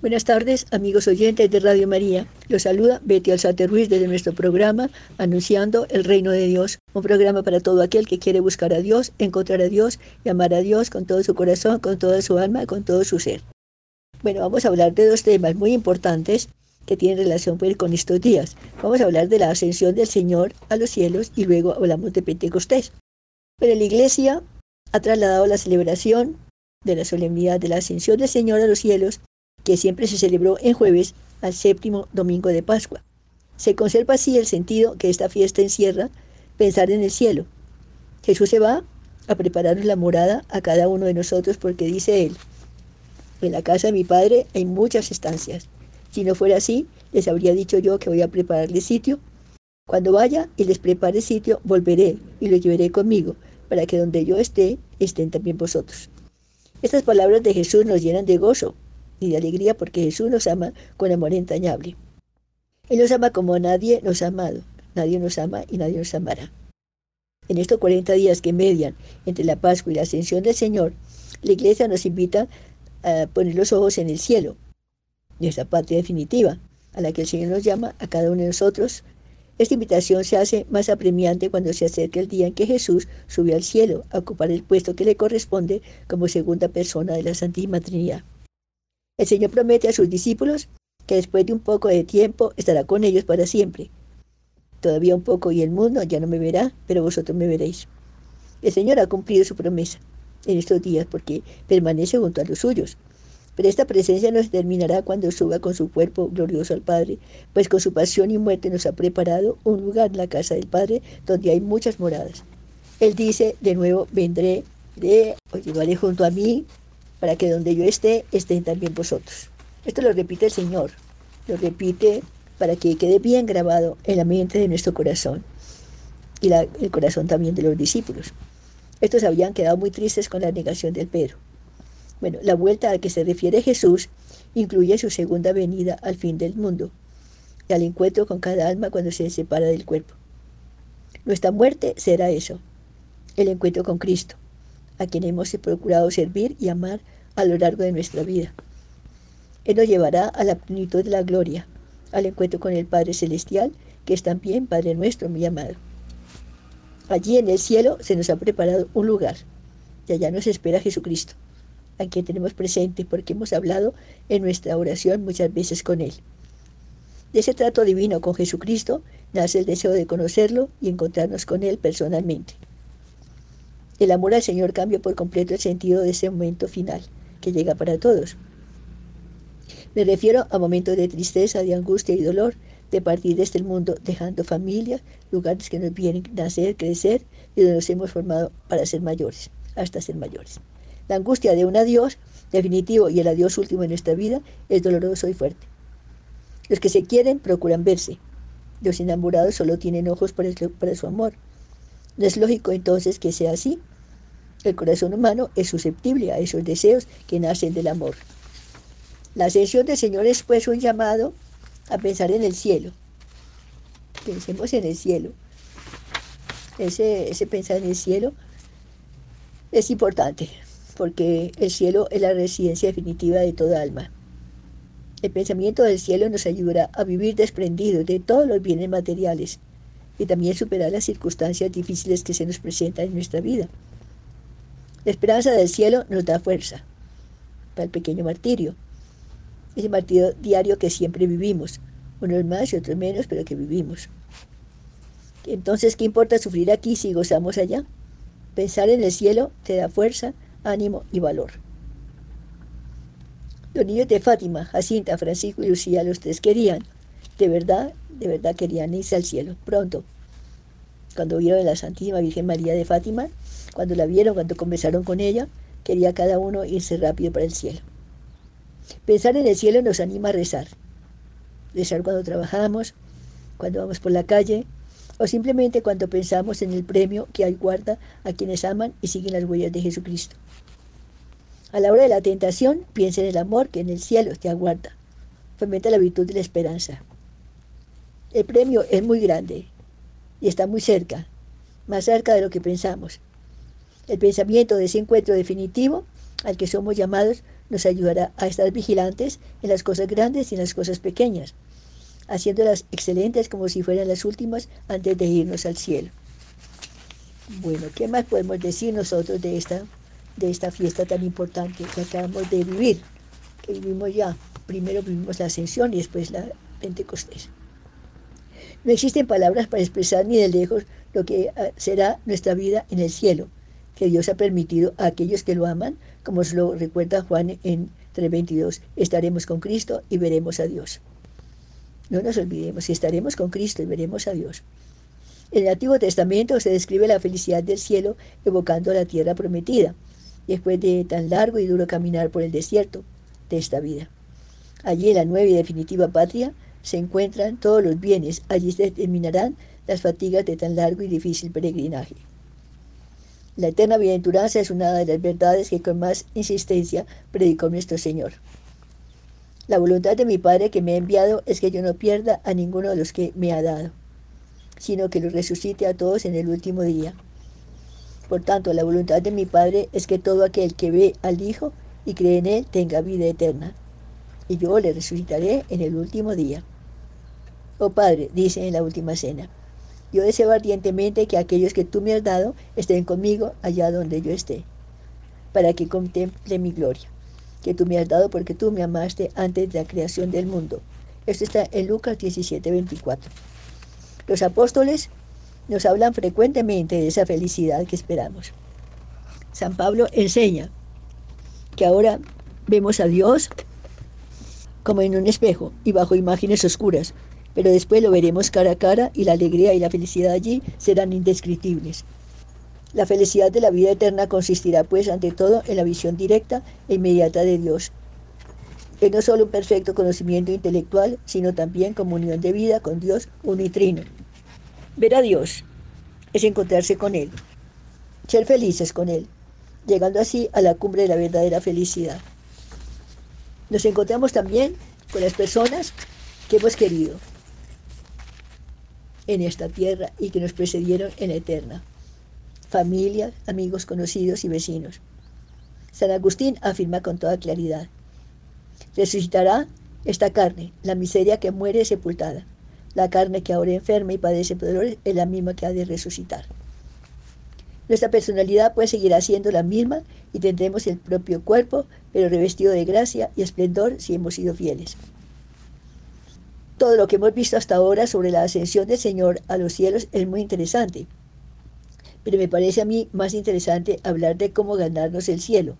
Buenas tardes, amigos oyentes de Radio María. Los saluda Betty Alzate Ruiz desde nuestro programa Anunciando el Reino de Dios. Un programa para todo aquel que quiere buscar a Dios, encontrar a Dios y amar a Dios con todo su corazón, con toda su alma, con todo su ser. Bueno, vamos a hablar de dos temas muy importantes que tienen relación pues, con estos días. Vamos a hablar de la ascensión del Señor a los cielos y luego hablamos de Pentecostés. Pero la Iglesia ha trasladado la celebración de la solemnidad de la ascensión del Señor a los cielos que siempre se celebró en jueves al séptimo domingo de Pascua. Se conserva así el sentido que esta fiesta encierra pensar en el cielo. Jesús se va a prepararnos la morada a cada uno de nosotros porque dice él, en la casa de mi padre hay muchas estancias. Si no fuera así, les habría dicho yo que voy a prepararle sitio. Cuando vaya y les prepare sitio, volveré y lo llevaré conmigo, para que donde yo esté, estén también vosotros. Estas palabras de Jesús nos llenan de gozo, y de alegría porque Jesús nos ama con amor entrañable. Él nos ama como nadie nos ha amado. Nadie nos ama y nadie nos amará. En estos 40 días que median entre la Pascua y la ascensión del Señor, la Iglesia nos invita a poner los ojos en el cielo, nuestra patria definitiva, a la que el Señor nos llama a cada uno de nosotros. Esta invitación se hace más apremiante cuando se acerca el día en que Jesús subió al cielo a ocupar el puesto que le corresponde como segunda persona de la Santísima Trinidad. El Señor promete a sus discípulos que después de un poco de tiempo estará con ellos para siempre. Todavía un poco y el mundo ya no me verá, pero vosotros me veréis. El Señor ha cumplido su promesa en estos días porque permanece junto a los suyos. Pero esta presencia no se terminará cuando suba con su cuerpo glorioso al Padre, pues con su pasión y muerte nos ha preparado un lugar en la casa del Padre donde hay muchas moradas. Él dice, de nuevo, vendré, de, os llevaré junto a mí para que donde yo esté, estén también vosotros. Esto lo repite el Señor, lo repite para que quede bien grabado en la mente de nuestro corazón y el corazón también de los discípulos. Estos habían quedado muy tristes con la negación del Pedro. Bueno, la vuelta a que se refiere Jesús incluye su segunda venida al fin del mundo y al encuentro con cada alma cuando se separa del cuerpo. Nuestra muerte será eso, el encuentro con Cristo, a quien hemos procurado servir y amar a lo largo de nuestra vida. Él nos llevará a la plenitud de la gloria, al encuentro con el Padre Celestial, que es también Padre nuestro, muy amado. Allí en el cielo se nos ha preparado un lugar, y allá nos espera Jesucristo, a quien tenemos presente porque hemos hablado en nuestra oración muchas veces con Él. De ese trato divino con Jesucristo nace el deseo de conocerlo y encontrarnos con Él personalmente. El amor al Señor cambia por completo el sentido de ese momento final que llega para todos. Me refiero a momentos de tristeza, de angustia y dolor, de partir de este mundo dejando familia, lugares que nos vienen nacer, crecer y donde nos hemos formado para ser mayores, hasta ser mayores. La angustia de un adiós definitivo y el adiós último en nuestra vida es doloroso y fuerte. Los que se quieren procuran verse. Los enamorados solo tienen ojos para, para su amor. ¿No es lógico entonces que sea así? El corazón humano es susceptible a esos deseos que nacen del amor. La ascensión del Señor es pues un llamado a pensar en el cielo. Pensemos en el cielo. Ese, ese pensar en el cielo es importante porque el cielo es la residencia definitiva de toda alma. El pensamiento del cielo nos ayudará a vivir desprendidos de todos los bienes materiales y también superar las circunstancias difíciles que se nos presentan en nuestra vida. La esperanza del cielo nos da fuerza para el pequeño martirio, ese martirio diario que siempre vivimos, unos más y otros menos, pero que vivimos. Entonces, ¿qué importa sufrir aquí si gozamos allá? Pensar en el cielo te da fuerza, ánimo y valor. Los niños de Fátima, Jacinta, Francisco y Lucía, los tres querían, de verdad, de verdad querían irse al cielo, pronto. Cuando vieron a la Santísima Virgen María de Fátima, cuando la vieron, cuando conversaron con ella, quería cada uno irse rápido para el cielo. Pensar en el cielo nos anima a rezar. Rezar cuando trabajamos, cuando vamos por la calle, o simplemente cuando pensamos en el premio que hay guarda a quienes aman y siguen las huellas de Jesucristo. A la hora de la tentación, piensa en el amor que en el cielo te aguarda. Fomenta la virtud de la esperanza. El premio es muy grande y está muy cerca, más cerca de lo que pensamos. El pensamiento de ese encuentro definitivo al que somos llamados nos ayudará a estar vigilantes en las cosas grandes y en las cosas pequeñas, haciéndolas excelentes como si fueran las últimas antes de irnos al cielo. Bueno, ¿qué más podemos decir nosotros de esta, de esta fiesta tan importante que acabamos de vivir? Que vivimos ya. Primero vivimos la ascensión y después la Pentecostés. No existen palabras para expresar ni de lejos lo que ah, será nuestra vida en el cielo, que Dios ha permitido a aquellos que lo aman, como se lo recuerda Juan en 3.22, estaremos con Cristo y veremos a Dios. No nos olvidemos, estaremos con Cristo y veremos a Dios. En el Antiguo Testamento se describe la felicidad del cielo evocando la tierra prometida, después de tan largo y duro caminar por el desierto de esta vida. Allí en la nueva y definitiva patria se encuentran todos los bienes, allí se terminarán las fatigas de tan largo y difícil peregrinaje. La eterna bienaventuranza es una de las verdades que con más insistencia predicó nuestro Señor. La voluntad de mi Padre que me ha enviado es que yo no pierda a ninguno de los que me ha dado, sino que los resucite a todos en el último día. Por tanto, la voluntad de mi Padre es que todo aquel que ve al Hijo y cree en Él tenga vida eterna, y yo le resucitaré en el último día. Oh Padre, dice en la última cena, yo deseo ardientemente que aquellos que tú me has dado estén conmigo allá donde yo esté, para que contemple mi gloria, que tú me has dado porque tú me amaste antes de la creación del mundo. Esto está en Lucas 17, 24. Los apóstoles nos hablan frecuentemente de esa felicidad que esperamos. San Pablo enseña que ahora vemos a Dios como en un espejo y bajo imágenes oscuras, pero después lo veremos cara a cara y la alegría y la felicidad allí serán indescriptibles. La felicidad de la vida eterna consistirá pues ante todo en la visión directa e inmediata de Dios. Es no solo un perfecto conocimiento intelectual, sino también comunión de vida con Dios unitrino. Ver a Dios es encontrarse con Él, ser felices con Él, llegando así a la cumbre de la verdadera felicidad. Nos encontramos también con las personas que hemos querido, en esta tierra y que nos precedieron en eterna. Familia, amigos, conocidos y vecinos. San Agustín afirma con toda claridad, resucitará esta carne, la miseria que muere sepultada. La carne que ahora enferma y padece dolores es la misma que ha de resucitar. Nuestra personalidad puede seguir siendo la misma y tendremos el propio cuerpo, pero revestido de gracia y esplendor si hemos sido fieles todo lo que hemos visto hasta ahora sobre la ascensión del Señor a los cielos es muy interesante. Pero me parece a mí más interesante hablar de cómo ganarnos el cielo.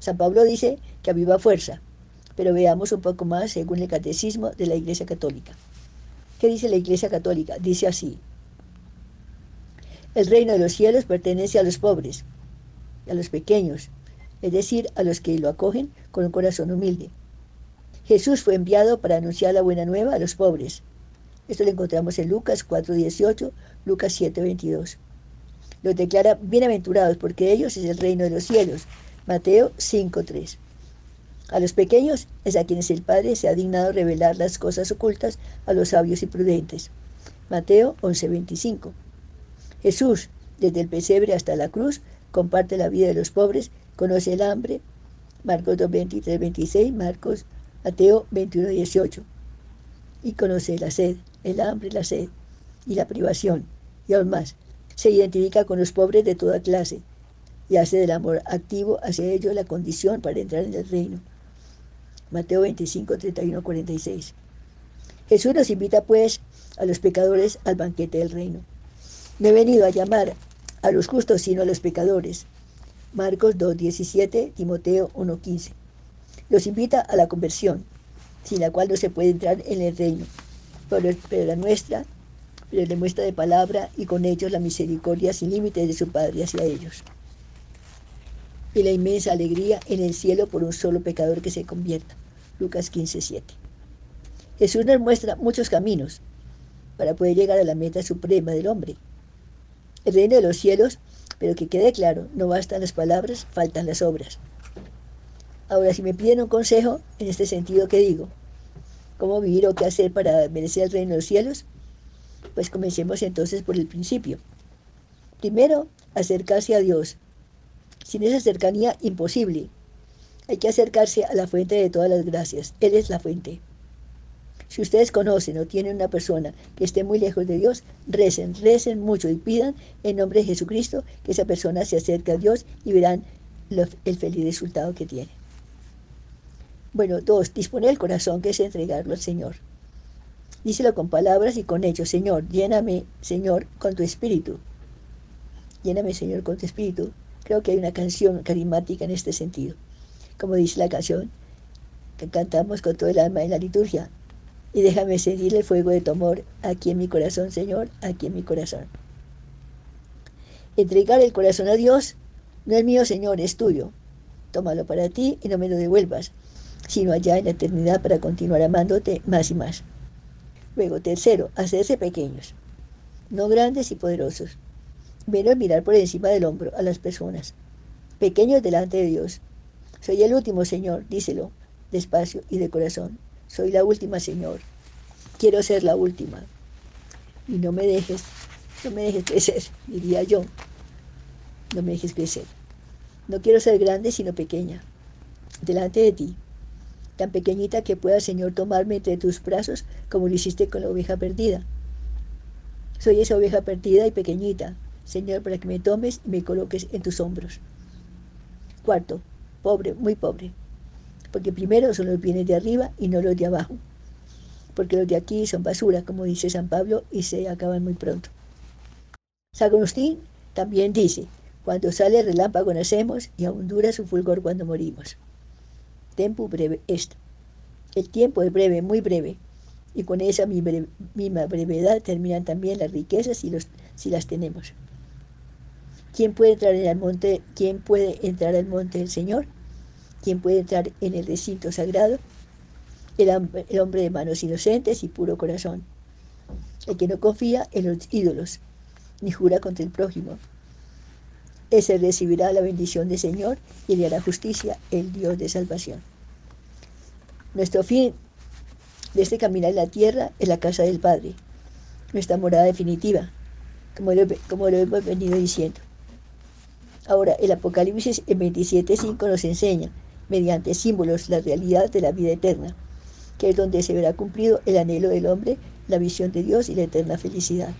San Pablo dice que a viva fuerza, pero veamos un poco más según el catecismo de la Iglesia Católica. ¿Qué dice la Iglesia Católica? Dice así. El reino de los cielos pertenece a los pobres, a los pequeños, es decir, a los que lo acogen con un corazón humilde. Jesús fue enviado para anunciar la buena nueva a los pobres. Esto lo encontramos en Lucas 4.18, Lucas 7.22. Los declara bienaventurados porque ellos es el reino de los cielos. Mateo 5.3. A los pequeños es a quienes el Padre se ha dignado revelar las cosas ocultas a los sabios y prudentes. Mateo 11.25. Jesús, desde el pesebre hasta la cruz, comparte la vida de los pobres, conoce el hambre. Marcos 2.23, 26, Marcos Mateo 21, 18. Y conoce la sed, el hambre, la sed y la privación. Y aún más, se identifica con los pobres de toda clase y hace del amor activo hacia ellos la condición para entrar en el reino. Mateo 25, 31, 46. Jesús nos invita pues a los pecadores al banquete del reino. No he venido a llamar a los justos sino a los pecadores. Marcos 2, 17, Timoteo 1, 15 los invita a la conversión, sin la cual no se puede entrar en el reino, pero, la nuestra pero le muestra de palabra y con ellos la misericordia sin límites de su Padre hacia ellos. Y la inmensa alegría en el cielo por un solo pecador que se convierta. Lucas 15, 7. Jesús nos muestra muchos caminos para poder llegar a la meta suprema del hombre. El reino de los cielos, pero que quede claro, no bastan las palabras, faltan las obras. Ahora, si me piden un consejo en este sentido, ¿qué digo? ¿Cómo vivir o qué hacer para merecer el reino de los cielos? Pues comencemos entonces por el principio. Primero, acercarse a Dios. Sin esa cercanía, imposible. Hay que acercarse a la fuente de todas las gracias. Él es la fuente. Si ustedes conocen o tienen una persona que esté muy lejos de Dios, recen, recen mucho y pidan en nombre de Jesucristo que esa persona se acerque a Dios y verán el feliz resultado que tiene. Bueno, dos, disponer el corazón que es entregarlo al Señor. Díselo con palabras y con hechos. Señor, lléname, Señor, con tu espíritu. Lléname, Señor, con tu espíritu. Creo que hay una canción carismática en este sentido. Como dice la canción que cantamos con todo el alma en la liturgia y déjame seguir el fuego de tu amor aquí en mi corazón, Señor, aquí en mi corazón. Entregar el corazón a Dios no es mío, Señor, es tuyo. Tómalo para ti y no me lo devuelvas, sino allá en la eternidad para continuar amándote más y más. Luego, tercero, hacerse pequeños, no grandes y poderosos. Menos mirar por encima del hombro a las personas, pequeños delante de Dios. Soy el último, Señor, díselo, despacio y de corazón. Soy la última, Señor. Quiero ser la última. Y no me dejes, no me dejes crecer, diría yo. No me dejes crecer. No quiero ser grande, sino pequeña, delante de ti. Tan pequeñita que pueda, Señor, tomarme entre tus brazos como lo hiciste con la oveja perdida. Soy esa oveja perdida y pequeñita, Señor, para que me tomes y me coloques en tus hombros. Cuarto, pobre, muy pobre porque primero son los bienes de arriba y no los de abajo, porque los de aquí son basura, como dice San Pablo, y se acaban muy pronto. San Agustín también dice, cuando sale el relámpago nacemos y aún dura su fulgor cuando morimos. Tempo breve. El tiempo es breve, muy breve, y con esa misma brevedad terminan también las riquezas si las tenemos. ¿Quién puede entrar en el monte? ¿Quién puede entrar al monte del Señor? ¿Quién puede entrar en el recinto sagrado? El, hombre de manos inocentes y puro corazón. El que no confía en los ídolos, ni jura contra el prójimo. Ese recibirá la bendición del Señor y le hará justicia el Dios de salvación. Nuestro fin de este caminar en la tierra es la casa del Padre, nuestra morada definitiva, como lo, como lo hemos venido diciendo. Ahora, el Apocalipsis en 27.5 nos enseña mediante símbolos la realidad de la vida eterna, que es donde se verá cumplido el anhelo del hombre, la visión de Dios y la eterna felicidad.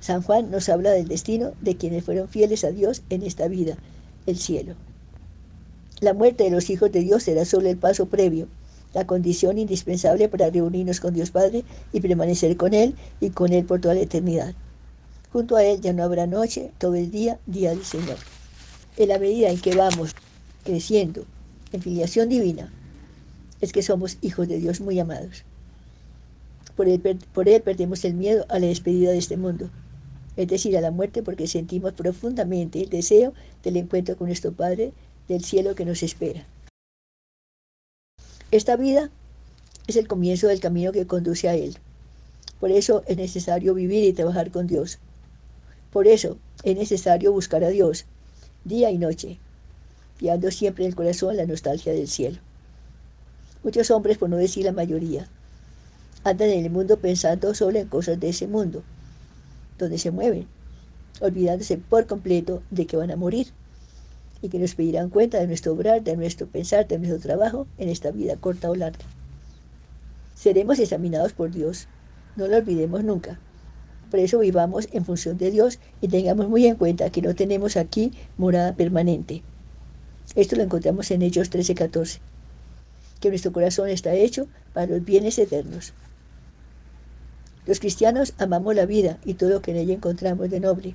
San Juan nos habla del destino de quienes fueron fieles a Dios en esta vida, el cielo. La muerte de los hijos de Dios será solo el paso previo, la condición indispensable para reunirnos con Dios Padre y permanecer con Él y con Él por toda la eternidad. Junto a Él ya no habrá noche, todo el día, día del Señor. En la medida en que vamos creciendo en filiación divina, es que somos hijos de Dios muy amados. Por él, por él perdemos el miedo a la despedida de este mundo, es decir, a la muerte porque sentimos profundamente el deseo del encuentro con nuestro Padre del cielo que nos espera. Esta vida es el comienzo del camino que conduce a Él. Por eso es necesario vivir y trabajar con Dios. Por eso es necesario buscar a Dios día y noche, guiando siempre en el corazón la nostalgia del cielo. Muchos hombres, por no decir la mayoría, andan en el mundo pensando solo en cosas de ese mundo, donde se mueven, olvidándose por completo de que van a morir y que nos pedirán cuenta de nuestro obrar, de nuestro pensar, de nuestro trabajo en esta vida corta o larga. Seremos examinados por Dios, no lo olvidemos nunca. Por eso vivamos en función de Dios y tengamos muy en cuenta que no tenemos aquí morada permanente. Esto lo encontramos en Hechos 13:14, que nuestro corazón está hecho para los bienes eternos. Los cristianos amamos la vida y todo lo que en ella encontramos de noble.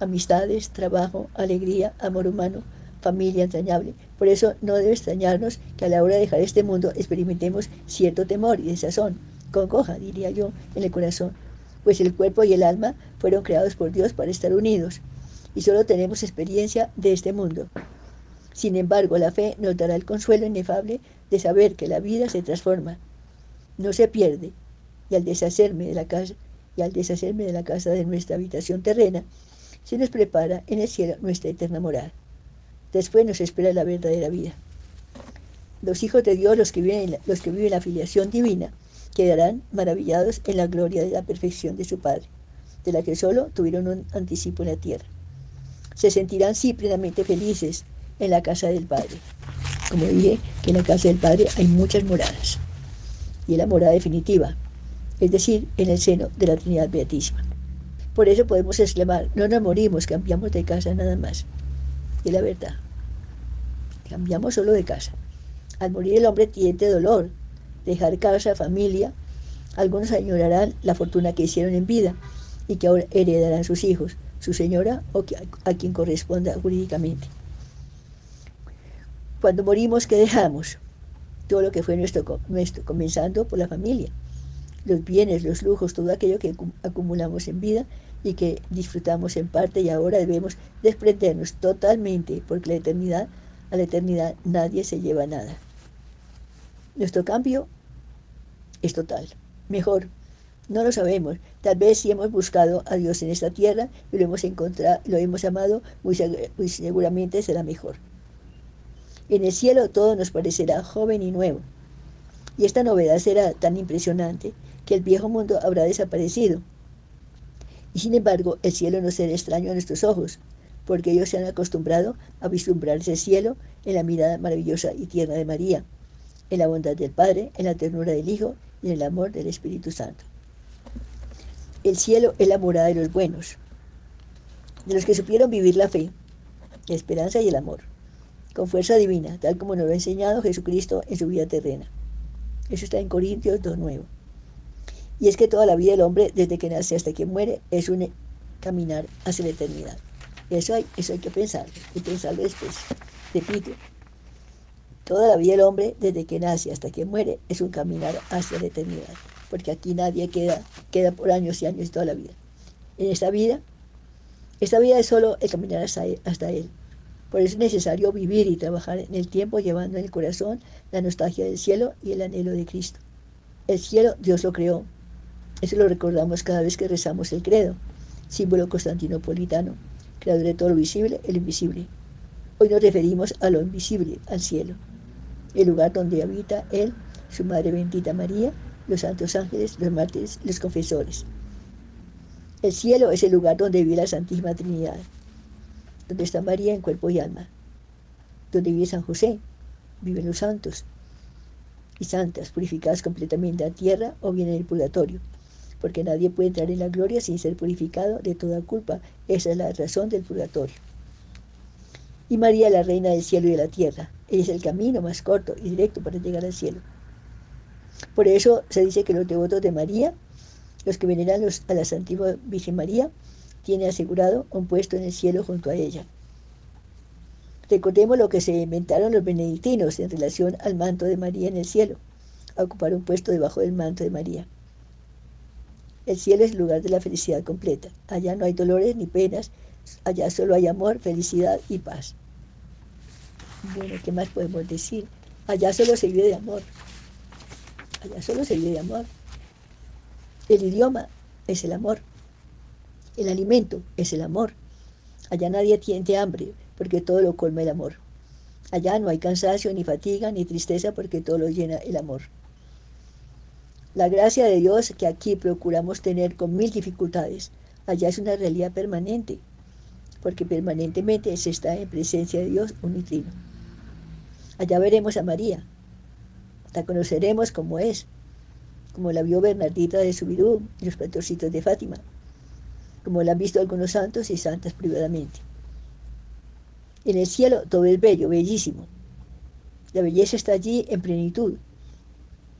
Amistades, trabajo, alegría, amor humano, familia entrañable. Por eso no debe extrañarnos que a la hora de dejar este mundo experimentemos cierto temor y desazón, congoja, diría yo, en el corazón, pues el cuerpo y el alma fueron creados por Dios para estar unidos y solo tenemos experiencia de este mundo. Sin embargo, la fe nos dará el consuelo inefable de saber que la vida se transforma, no se pierde, y al deshacerme de la casa, y al deshacerme de la casa de nuestra habitación terrena, se nos prepara en el cielo nuestra eterna moral. Después nos espera la verdadera vida. Los hijos de Dios, los que viven, los que viven la filiación divina, quedarán maravillados en la gloria de la perfección de su Padre, de la que solo tuvieron un anticipo en la tierra. Se sentirán sí plenamente felices en la casa del Padre. Como dije, que en la casa del Padre hay muchas moradas. Y es la morada definitiva, es decir, en el seno de la Trinidad Beatísima. Por eso podemos exclamar, no nos morimos, cambiamos de casa nada más. Y la verdad, cambiamos solo de casa. Al morir el hombre tiene dolor, dejar casa, familia. Algunos añorarán la fortuna que hicieron en vida y que ahora heredarán sus hijos, su señora o a quien corresponda jurídicamente. Cuando morimos, ¿qué dejamos? Todo lo que fue nuestro, nuestro, comenzando por la familia, los bienes, los lujos, todo aquello que acumulamos en vida y que disfrutamos en parte y ahora debemos desprendernos totalmente porque la eternidad, a la eternidad nadie se lleva nada. Nuestro cambio es total. Mejor, no lo sabemos. Tal vez si hemos buscado a Dios en esta tierra y lo hemos encontrado, lo hemos amado, muy, muy seguramente será mejor. En el cielo todo nos parecerá joven y nuevo. Y esta novedad será tan impresionante que el viejo mundo habrá desaparecido. Y sin embargo, el cielo no será extraño a nuestros ojos, porque ellos se han acostumbrado a vislumbrar ese cielo en la mirada maravillosa y tierna de María, en la bondad del Padre, en la ternura del Hijo y en el amor del Espíritu Santo. El cielo es la morada de los buenos, de los que supieron vivir la fe, la esperanza y el amor con fuerza divina, tal como nos lo ha enseñado Jesucristo en su vida terrena. Eso está en Corintios 2.9. Y es que toda la vida del hombre, desde que nace hasta que muere, es un caminar hacia la eternidad. Eso hay, eso hay que pensarlo, y pensarlo después. Repito, toda la vida del hombre, desde que nace hasta que muere, es un caminar hacia la eternidad. Porque aquí nadie queda, queda por años y años toda la vida. En esta vida, esta vida es solo el caminar hasta hasta él por eso es necesario vivir y trabajar en el tiempo llevando en el corazón la nostalgia del cielo y el anhelo de Cristo. El cielo Dios lo creó. Eso lo recordamos cada vez que rezamos el credo, símbolo constantinopolitano, creador de todo lo visible, el invisible. Hoy nos referimos a lo invisible, al cielo, el lugar donde habita Él, su Madre bendita María, los santos ángeles, los mártires, los confesores. El cielo es el lugar donde vive la Santísima Trinidad, donde está María en cuerpo y alma, donde vive San José, viven los santos y santas, purificadas completamente a tierra o bien en el purgatorio, porque nadie puede entrar en la gloria sin ser purificado de toda culpa. Esa es la razón del purgatorio. Y María, la reina del cielo y de la tierra, es el camino más corto y directo para llegar al cielo. Por eso se dice que los devotos de María, los que veneran a la Santísima Virgen María, tiene asegurado un puesto en el cielo junto a ella. Recordemos lo que se inventaron los benedictinos en relación al manto de María en el cielo, a ocupar un puesto debajo del manto de María. El cielo es el lugar de la felicidad completa. Allá no hay dolores ni penas, allá solo hay amor, felicidad y paz. Bueno, ¿qué más podemos decir? Allá solo se vive de amor. Allá solo se vive de amor. El idioma es el amor. El alimento es el amor. Allá nadie tiene hambre, porque todo lo colma el amor. Allá no hay cansancio, ni fatiga, ni tristeza, porque todo lo llena el amor. La gracia de Dios que aquí procuramos tener con mil dificultades, allá es una realidad permanente, porque permanentemente se está en presencia de Dios unitrino. Allá veremos a María, la conoceremos como es, como la vio Bernardita de Subidú y los patrocitos de Fátima como lo han visto algunos santos y santas privadamente. En el cielo todo es bello, bellísimo. La belleza está allí en plenitud.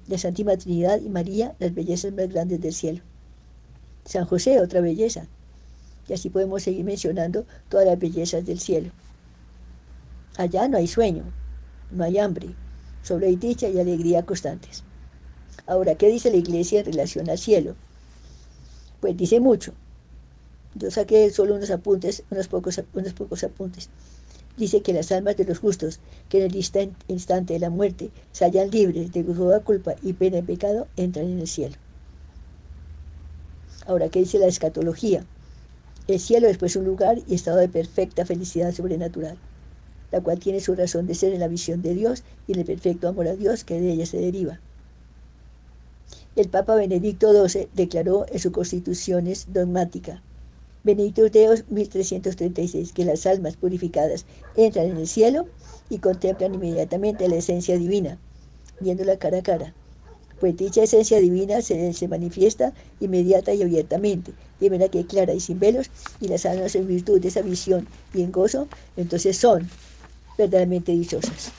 La Santísima Trinidad y María, las bellezas más grandes del cielo. San José, otra belleza. Y así podemos seguir mencionando todas las bellezas del cielo. Allá no hay sueño, no hay hambre, solo hay dicha y alegría constantes. Ahora, ¿qué dice la iglesia en relación al cielo? Pues dice mucho. Yo saqué solo unos apuntes, unos pocos, unos pocos apuntes. Dice que las almas de los justos, que en el instante de la muerte se hallan libres de toda culpa y pena y pecado, entran en el cielo. Ahora, ¿qué dice la escatología? El cielo es pues un lugar y estado de perfecta felicidad sobrenatural, la cual tiene su razón de ser en la visión de Dios y en el perfecto amor a Dios que de ella se deriva. El Papa Benedicto XII declaró en su constituciones dogmática Benedictus Deus 1336, que las almas purificadas entran en el cielo y contemplan inmediatamente la esencia divina, viéndola cara a cara. Pues dicha esencia divina se, se manifiesta inmediata y abiertamente, de manera que clara y sin velos, y las almas en virtud de esa visión y en gozo, entonces son verdaderamente dichosas.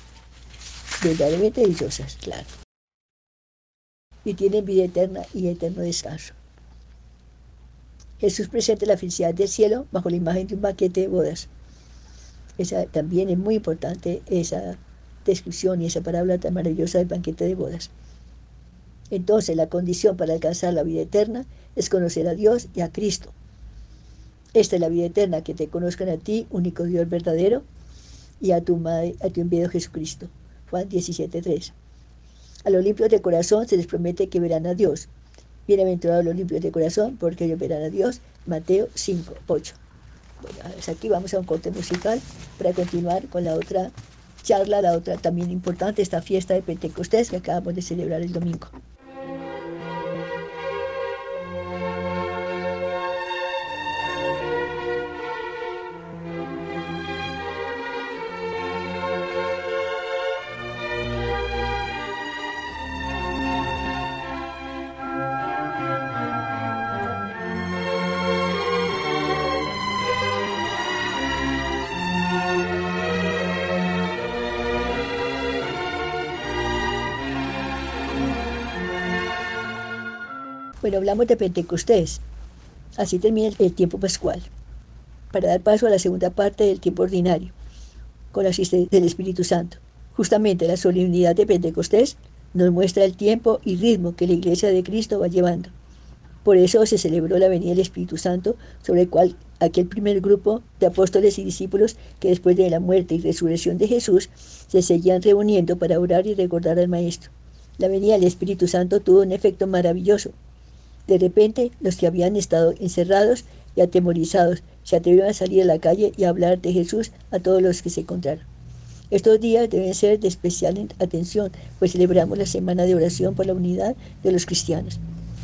Verdaderamente dichosas, claro. Y tienen vida eterna y eterno descanso. Jesús presenta la felicidad del cielo bajo la imagen de un banquete de bodas. Esa también es muy importante, esa descripción y esa parábola tan maravillosa del banquete de bodas. Entonces la condición para alcanzar la vida eterna es conocer a Dios y a Cristo. Esta es la vida eterna, que te conozcan a ti, único Dios verdadero, y a tu, madre, a tu enviado Jesucristo. Juan 17.3. A los limpios de corazón se les promete que verán a Dios. Bienaventurados los limpios de corazón, porque ellos verán a Dios. Mateo 5, 8. Bueno, aquí vamos a un corte musical para continuar con la otra charla, la otra también importante, esta fiesta de Pentecostés que acabamos de celebrar el domingo. Hablamos de Pentecostés. Así termina el tiempo pascual. Para dar paso a la segunda parte del tiempo ordinario, con la asistencia del Espíritu Santo. Justamente la solemnidad de Pentecostés nos muestra el tiempo y ritmo que la Iglesia de Cristo va llevando. Por eso se celebró la venida del Espíritu Santo, sobre el cual aquel primer grupo de apóstoles y discípulos que después de la muerte y resurrección de Jesús se seguían reuniendo para orar y recordar al Maestro. La venida del Espíritu Santo tuvo un efecto maravilloso. De repente, los que habían estado encerrados y atemorizados se atrevieron a salir a la calle y a hablar de Jesús a todos los que se encontraron. Estos días deben ser de especial atención, pues celebramos la semana de oración por la unidad de los cristianos.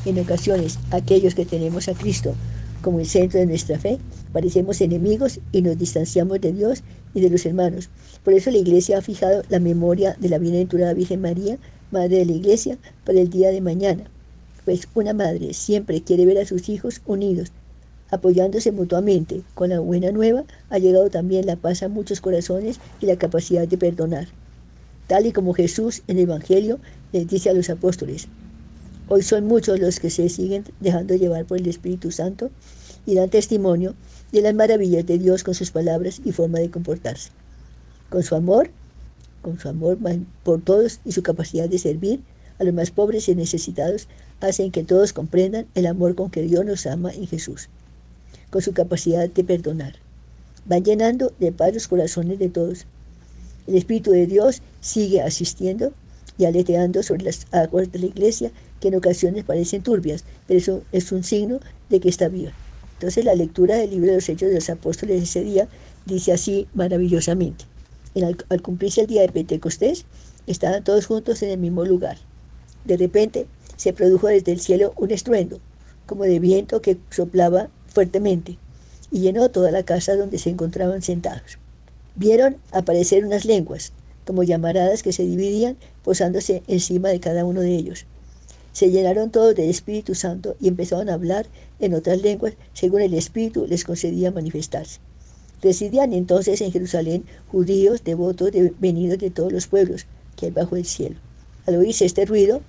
En ocasiones, aquellos que tenemos a Cristo como el centro de nuestra fe, parecemos enemigos y nos distanciamos de Dios y de los hermanos. Por eso la Iglesia ha fijado la memoria de la bienaventurada Virgen María, Madre de la Iglesia, para el día de mañana, pues una madre siempre quiere ver a sus hijos unidos, apoyándose mutuamente. Con la buena nueva ha llegado también la paz a muchos corazones y la capacidad de perdonar. Tal y como Jesús en el Evangelio les dice a los apóstoles, hoy son muchos los que se siguen dejando llevar por el Espíritu Santo y dan testimonio de las maravillas de Dios con sus palabras y forma de comportarse. Con su amor, con su amor por todos y su capacidad de servir a los más pobres y necesitados, hacen que todos comprendan el amor con que Dios nos ama en Jesús, con su capacidad de perdonar. Van llenando de paz los corazones de todos. El Espíritu de Dios sigue asistiendo y aleteando sobre las aguas de la iglesia, que en ocasiones parecen turbias, pero eso es un signo de que está viva. Entonces la lectura del libro de los Hechos de los Apóstoles ese día dice así maravillosamente. al, al cumplirse el día de Pentecostés, estaban todos juntos en el mismo lugar. De repente se produjo desde el cielo un estruendo, como de viento que soplaba fuertemente, y llenó toda la casa donde se encontraban sentados. Vieron aparecer unas lenguas, como llamaradas que se dividían posándose encima de cada uno de ellos. Se llenaron todos del Espíritu Santo y empezaron a hablar en otras lenguas según el Espíritu les concedía manifestarse. Residían entonces en Jerusalén judíos devotos venidos de todos los pueblos que hay bajo el cielo. Al oírse este ruido,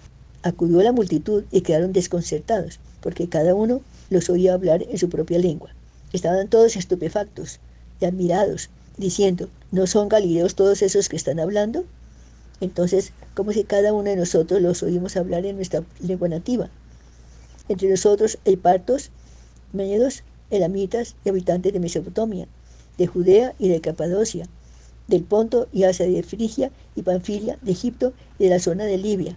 acudió la multitud y quedaron desconcertados, porque cada uno los oía hablar en su propia lengua. Estaban todos estupefactos y admirados, diciendo, ¿no son galileos todos esos que están hablando? Entonces, como si cada uno de nosotros los oímos hablar en nuestra lengua nativa. Entre nosotros hay partos, medos, elamitas y habitantes de Mesopotamia, de Judea y de Capadocia, del Ponto y Asia de Frigia y Panfilia, de Egipto y de la zona de Libia,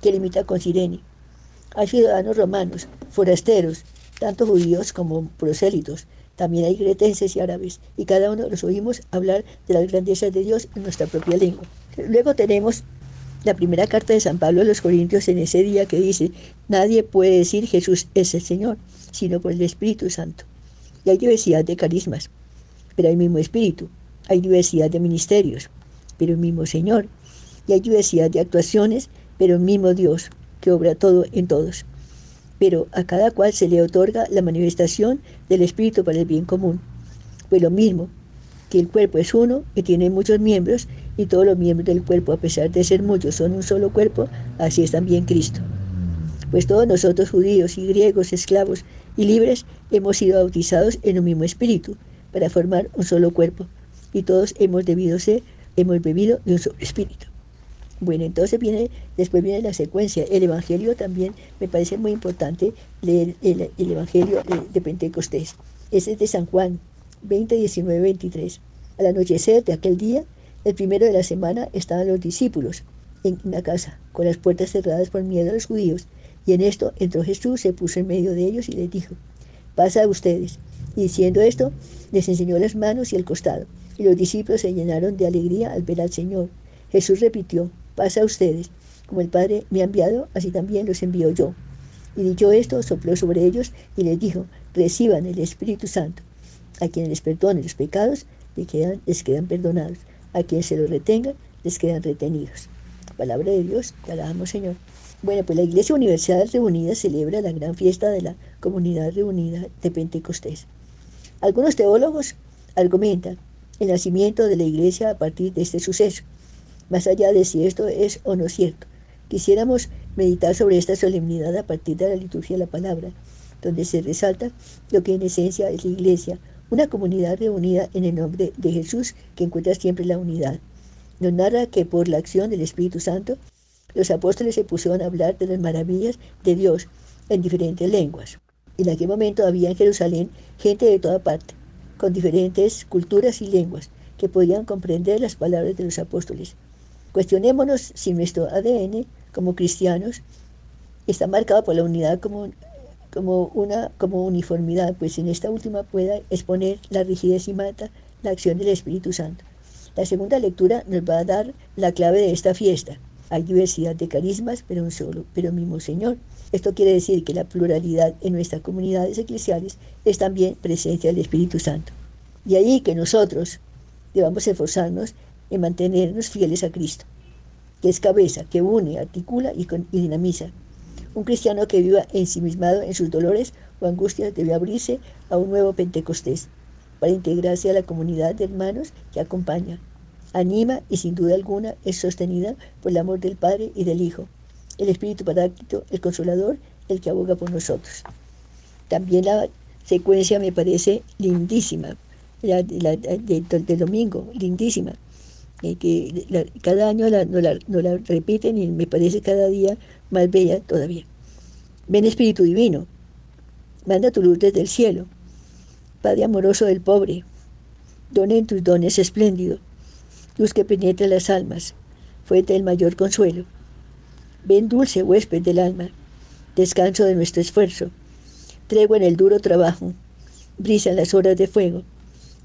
que limita con Sirene. Hay ciudadanos romanos, forasteros, tanto judíos como prosélitos. También hay gretenses y árabes, y cada uno los oímos hablar de las grandezas de Dios en nuestra propia lengua. Luego tenemos la primera carta de San Pablo a los Corintios en ese día que dice, nadie puede decir Jesús es el Señor, sino por el Espíritu Santo. Y hay diversidad de carismas, pero hay mismo espíritu. Hay diversidad de ministerios, pero el mismo Señor. Y hay diversidad de actuaciones, pero el mismo Dios, que obra todo en todos. Pero a cada cual se le otorga la manifestación del Espíritu para el bien común. Pues lo mismo, que el cuerpo es uno, que tiene muchos miembros, y todos los miembros del cuerpo, a pesar de ser muchos, son un solo cuerpo, así es también Cristo. Pues todos nosotros, judíos y griegos, esclavos y libres, hemos sido bautizados en un mismo espíritu, para formar un solo cuerpo, y todos hemos debido ser, hemos bebido de un solo espíritu. Bueno, entonces viene, después viene la secuencia. El Evangelio también me parece muy importante leer el, Evangelio de, Pentecostés. Ese es de San Juan, 20, 19, 23. Al anochecer de aquel día, el primero de la semana, estaban los discípulos en la casa, con las puertas cerradas por miedo a los judíos. Y en esto entró Jesús, se puso en medio de ellos y les dijo, pasa a ustedes. Y diciendo esto, les enseñó las manos y el costado. Y los discípulos se llenaron de alegría al ver al Señor. Jesús repitió, pasa a ustedes. Como el Padre me ha enviado, así también los envío yo. Y dicho esto, sopló sobre ellos y les dijo, reciban el Espíritu Santo. A quienes les perdone los pecados, les quedan, quedan perdonados. A quienes se los retengan, les quedan retenidos. Palabra de Dios, te alabamos Señor. Bueno, pues la Iglesia Universal Reunida celebra la gran fiesta de la comunidad reunida de Pentecostés. Algunos teólogos argumentan el nacimiento de la Iglesia a partir de este suceso más allá de si esto es o no cierto. Quisiéramos meditar sobre esta solemnidad a partir de la liturgia de la palabra, donde se resalta lo que en esencia es la iglesia, una comunidad reunida en el nombre de Jesús que encuentra siempre la unidad. Nos narra que por la acción del Espíritu Santo, los apóstoles se pusieron a hablar de las maravillas de Dios en diferentes lenguas. En aquel momento había en Jerusalén gente de toda parte, con diferentes culturas y lenguas, que podían comprender las palabras de los apóstoles. Cuestionémonos si nuestro ADN como cristianos está marcado por la unidad como, como, una, como uniformidad, pues en esta última pueda exponer la rigidez y mata la acción del Espíritu Santo. La segunda lectura nos va a dar la clave de esta fiesta. Hay diversidad de carismas, pero un solo, pero mismo Señor. Esto quiere decir que la pluralidad en nuestras comunidades eclesiales es también presencia del Espíritu Santo. Y ahí que nosotros debamos esforzarnos en mantenernos fieles a Cristo, que es cabeza, que une, articula y, dinamiza. Un cristiano que viva ensimismado en sus dolores o angustias debe abrirse a un nuevo Pentecostés para integrarse a la comunidad de hermanos que acompaña, anima y sin duda alguna es sostenida por el amor del Padre y del Hijo, el Espíritu Paráclito, el Consolador, el que aboga por nosotros. También la secuencia me parece lindísima, la, del domingo, lindísima que cada año la, no, la, repiten y me parece cada día más bella todavía. Ven Espíritu Divino, manda tu luz desde el cielo, Padre amoroso del pobre, dona en tus dones espléndido, luz que penetra las almas, fuente del mayor consuelo. Ven dulce huésped del alma, descanso de nuestro esfuerzo, tregua en el duro trabajo, brisa en las horas de fuego,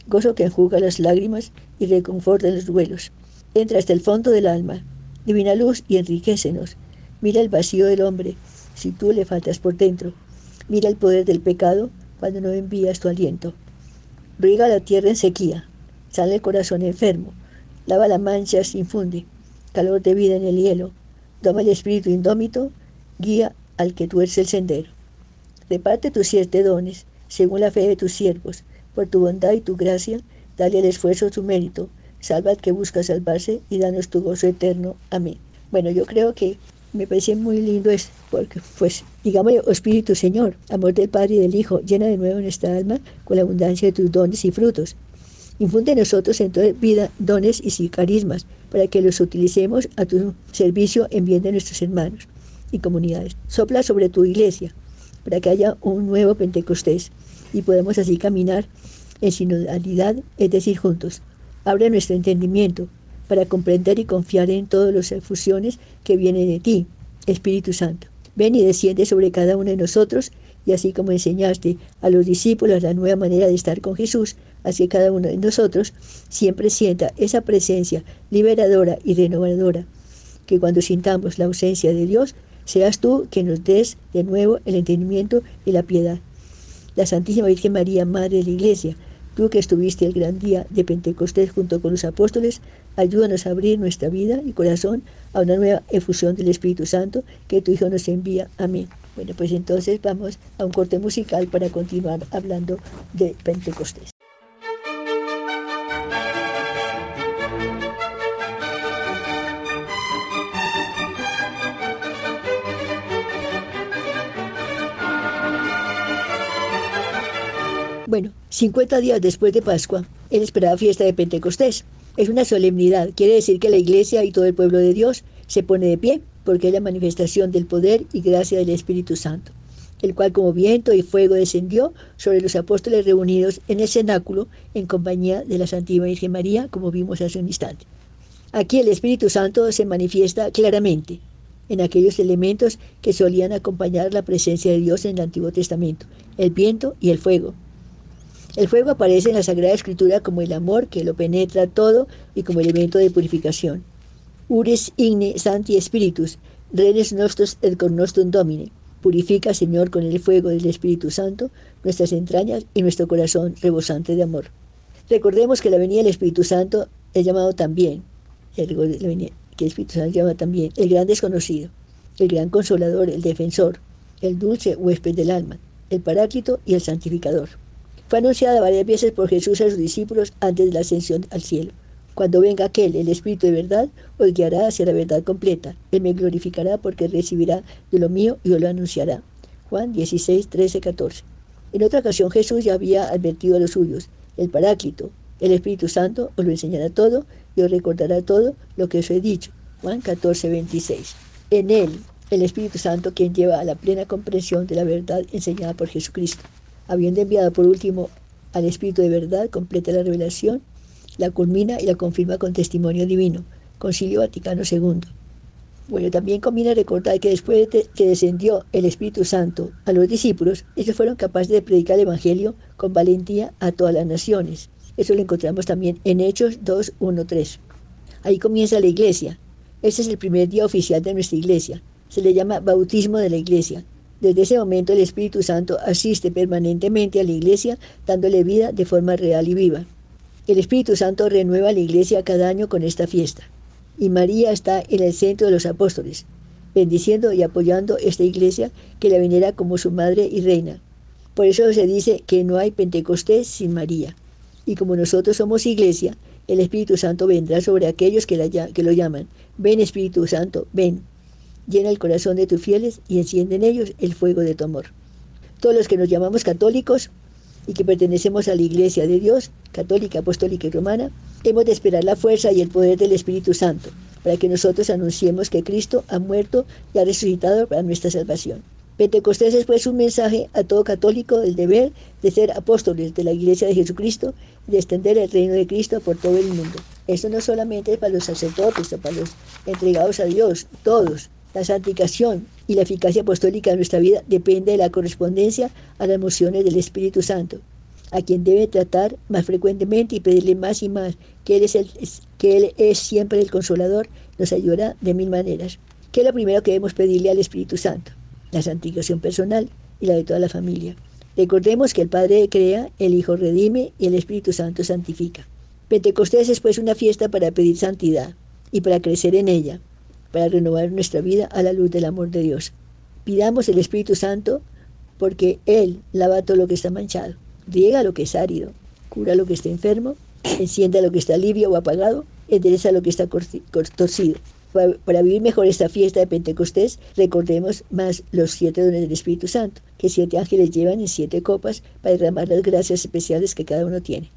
gozo que enjuga las lágrimas y reconforta los duelos. Entra hasta el fondo del alma, divina luz y enriquecenos. Mira el vacío del hombre, si tú le faltas por dentro. Mira el poder del pecado cuando no envías tu aliento. Riega la tierra en sequía, sale el corazón enfermo, lava las manchas, infunde calor de vida en el hielo, toma el espíritu indómito, guía al que tuerce el sendero. Reparte tus siete dones, según la fe de tus siervos, por tu bondad y tu gracia, dale al esfuerzo su mérito, salva al que busca salvarse y danos tu gozo eterno. Amén. Bueno, yo creo que me parece muy lindo es porque, pues, digamos, Espíritu Señor, amor del Padre y del Hijo, llena de nuevo nuestra alma con la abundancia de tus dones y frutos. Infunde en nosotros en toda vida dones y carismas para que los utilicemos a tu servicio en bien de nuestros hermanos y comunidades. Sopla sobre tu iglesia para que haya un nuevo Pentecostés y podamos así caminar en sinodalidad, es decir, juntos. Abre nuestro entendimiento para comprender y confiar en todas las efusiones que vienen de ti, Espíritu Santo. Ven y desciende sobre cada uno de nosotros y así como enseñaste a los discípulos la nueva manera de estar con Jesús, así cada uno de nosotros siempre sienta esa presencia liberadora y renovadora, que cuando sintamos la ausencia de Dios, seas tú quien nos des de nuevo el entendimiento y la piedad La Santísima Virgen María, Madre de la Iglesia, tú que estuviste el gran día de Pentecostés junto con los apóstoles, ayúdanos a abrir nuestra vida y corazón a una nueva efusión del Espíritu Santo que tu Hijo nos envía. Amén. Bueno, pues entonces vamos a un corte musical para continuar hablando de Pentecostés. Bueno, 50 días después de Pascua, él esperaba fiesta de Pentecostés. Es una solemnidad, quiere decir que la iglesia y todo el pueblo de Dios se pone de pie porque es la manifestación del poder y gracia del Espíritu Santo, el cual como viento y fuego descendió sobre los apóstoles reunidos en el cenáculo en compañía de la Santísima Virgen María, como vimos hace un instante. Aquí el Espíritu Santo se manifiesta claramente en aquellos elementos que solían acompañar la presencia de Dios en el Antiguo Testamento, el viento y el fuego, el fuego aparece en la Sagrada Escritura como el amor que lo penetra todo y como elemento de purificación. Ures igne santi spiritus, renes nostros et nostrum domine. Purifica, Señor, con el fuego del Espíritu Santo nuestras entrañas y nuestro corazón rebosante de amor. Recordemos que la venida del Espíritu Santo es llamado también, el, que el Espíritu Santo llama también el gran desconocido, el gran consolador, el defensor, el dulce huésped del alma, el paráclito y el santificador. Fue anunciada varias veces por Jesús a sus discípulos antes de la ascensión al cielo. Cuando venga aquel, el Espíritu de verdad, os guiará hacia la verdad completa. Él me glorificará porque recibirá de lo mío y os lo anunciará. Juan 16, 13, 14. En otra ocasión Jesús ya había advertido a los suyos, el Paráclito, el Espíritu Santo os lo enseñará todo y os recordará todo lo que os he dicho. Juan 14, 26. En él, el Espíritu Santo, quien lleva a la plena comprensión de la verdad enseñada por Jesucristo habiendo enviado por último al Espíritu de verdad, completa la revelación, la culmina y la confirma con testimonio divino. Concilio Vaticano II. Bueno, también conviene recordar que después de que descendió el Espíritu Santo a los discípulos, ellos fueron capaces de predicar el Evangelio con valentía a todas las naciones. Eso lo encontramos también en Hechos 2, 1, 3. Ahí comienza la iglesia. Este es el primer día oficial de nuestra iglesia. Se le llama bautismo de la iglesia. Desde ese momento el Espíritu Santo asiste permanentemente a la iglesia dándole vida de forma real y viva. El Espíritu Santo renueva la iglesia cada año con esta fiesta. Y María está en el centro de los apóstoles, bendiciendo y apoyando esta iglesia que la venera como su madre y reina. Por eso se dice que no hay Pentecostés sin María. Y como nosotros somos iglesia, el Espíritu Santo vendrá sobre aquellos que, que lo llaman. Ven Espíritu Santo, ven llena el corazón de tus fieles y enciende en ellos el fuego de tu amor. Todos los que nos llamamos católicos y que pertenecemos a la Iglesia de Dios, católica, apostólica y romana, hemos de esperar la fuerza y el poder del Espíritu Santo para que nosotros anunciemos que Cristo ha muerto y ha resucitado para nuestra salvación. Pentecostés es pues un mensaje a todo católico del deber de ser apóstoles de la Iglesia de Jesucristo y de extender el reino de Cristo por todo el mundo. Esto no solamente es para los sacerdotes o para los entregados a Dios, todos, la santificación y la eficacia apostólica de nuestra vida depende de la correspondencia a las emociones del Espíritu Santo, a quien debe tratar más frecuentemente y pedirle más y más, que Él es, siempre el consolador, nos ayudará de mil maneras. ¿Qué es lo primero que debemos pedirle al Espíritu Santo? La santificación personal y la de toda la familia. Recordemos que el Padre crea, el Hijo redime y el Espíritu Santo santifica. Pentecostés es pues una fiesta para pedir santidad y para crecer en ella para renovar nuestra vida a la luz del amor de Dios. Pidamos el Espíritu Santo porque Él lava todo lo que está manchado, riega lo que es árido, cura lo que está enfermo, encienda lo que está limpio o apagado, endereza lo que está torcido. Para, vivir mejor esta fiesta de Pentecostés, recordemos más los siete dones del Espíritu Santo, que siete ángeles llevan en siete copas para derramar las gracias especiales que cada uno tiene.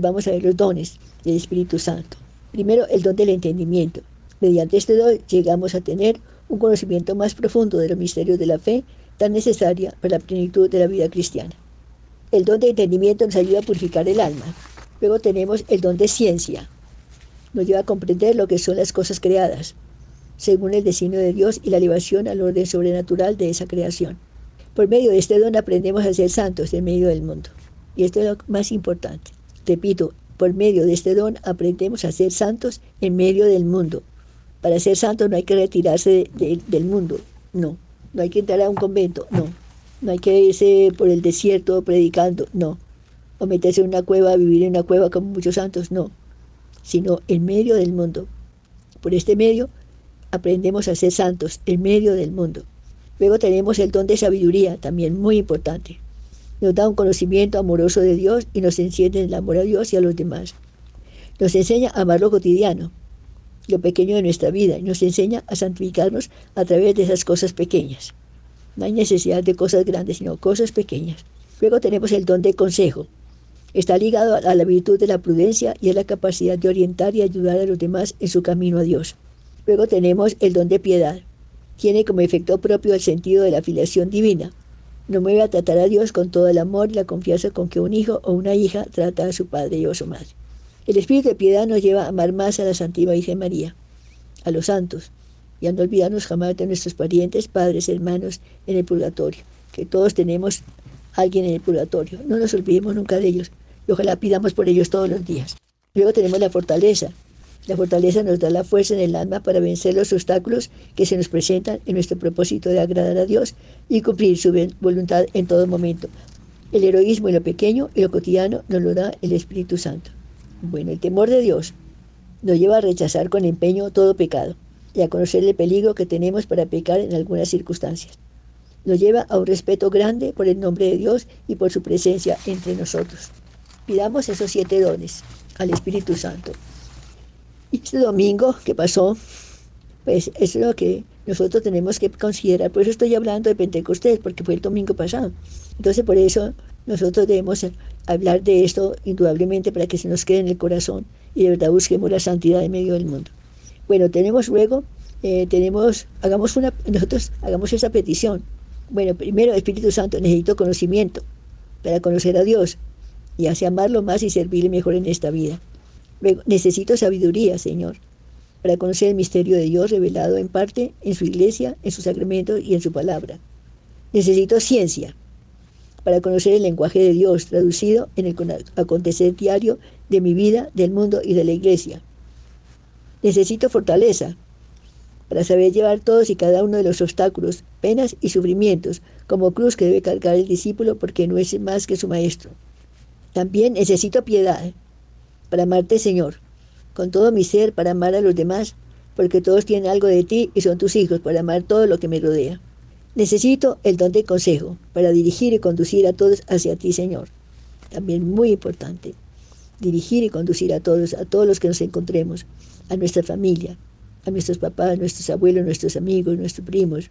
vamos a ver los dones del Espíritu Santo. Primero, el don del entendimiento. Mediante este don llegamos a tener un conocimiento más profundo de los misterios de la fe tan necesaria para la plenitud de la vida cristiana. El don de entendimiento nos ayuda a purificar el alma. Luego tenemos el don de ciencia. Nos lleva a comprender lo que son las cosas creadas, según el designio de Dios y la elevación al orden sobrenatural de esa creación. Por medio de este don aprendemos a ser santos en medio del mundo. Y esto es lo más importante. Repito, por medio de este don aprendemos a ser santos en medio del mundo, para ser santo no hay que retirarse del mundo, no. No hay que entrar a un convento, no. No hay que irse por el desierto predicando, no. O meterse en una cueva, vivir en una cueva como muchos santos, no. Sino en medio del mundo. Por este medio aprendemos a ser santos, en medio del mundo. Luego tenemos el don de sabiduría, también muy importante. Nos da un conocimiento amoroso de Dios y nos enciende en el amor a Dios y a los demás. Nos enseña a amar lo cotidiano, lo pequeño de nuestra vida, y nos enseña a santificarnos a través de esas cosas pequeñas. No hay necesidad de cosas grandes, sino cosas pequeñas. Luego tenemos el don de consejo. Está ligado a la virtud de la prudencia y a la capacidad de orientar y ayudar a los demás en su camino a Dios. Luego tenemos el don de piedad. Tiene como efecto propio el sentido de la filiación divina. No mueve a tratar a Dios con todo el amor y la confianza con que un hijo o una hija trata a su padre o a su madre. El espíritu de piedad nos lleva a amar más a la Santísima Virgen María, a los santos, y a no olvidarnos jamás de nuestros parientes, padres, hermanos en el purgatorio, que todos tenemos alguien en el purgatorio. No nos olvidemos nunca de ellos y ojalá pidamos por ellos todos los días. Luego tenemos la fortaleza. La fortaleza nos da la fuerza en el alma para vencer los obstáculos que se nos presentan en nuestro propósito de agradar a Dios y cumplir su voluntad en todo momento. El heroísmo y lo pequeño y lo cotidiano nos lo da el Espíritu Santo. Bueno, el temor de Dios nos lleva a rechazar con empeño todo pecado y a conocer el peligro que tenemos para pecar en algunas circunstancias. Nos lleva a un respeto grande por el nombre de Dios y por su presencia entre nosotros. Pidamos esos siete dones al Espíritu Santo. Y este domingo que pasó, pues es lo que nosotros tenemos que considerar. Por eso estoy hablando de Pentecostés, porque fue el domingo pasado. Entonces, por eso nosotros debemos hablar de esto indudablemente para que se nos quede en el corazón y de verdad busquemos la santidad en medio del mundo. Bueno, tenemos luego, eh, tenemos, hagamos una, nosotros hagamos esa petición. Bueno, primero, Espíritu Santo, necesito conocimiento para conocer a Dios y así amarlo más y servirle mejor en esta vida. Luego, necesito sabiduría, Señor, para conocer el misterio de Dios revelado en parte en su iglesia, en sus sacramentos y en su palabra. Necesito ciencia para conocer el lenguaje de Dios traducido en el acontecer diario de mi vida, del mundo y de la iglesia. Necesito fortaleza para saber llevar todos y cada uno de los obstáculos, penas y sufrimientos como cruz que debe cargar el discípulo porque no es más que su maestro. También necesito piedad para amarte, Señor, con todo mi ser para amar a los demás, porque todos tienen algo de ti y son tus hijos para amar todo lo que me rodea. Necesito el don de consejo para dirigir y conducir a todos hacia ti, Señor. También muy importante, dirigir y conducir a todos, a todos los que nos encontremos, a nuestra familia, a nuestros papás, nuestros abuelos, nuestros amigos, nuestros primos.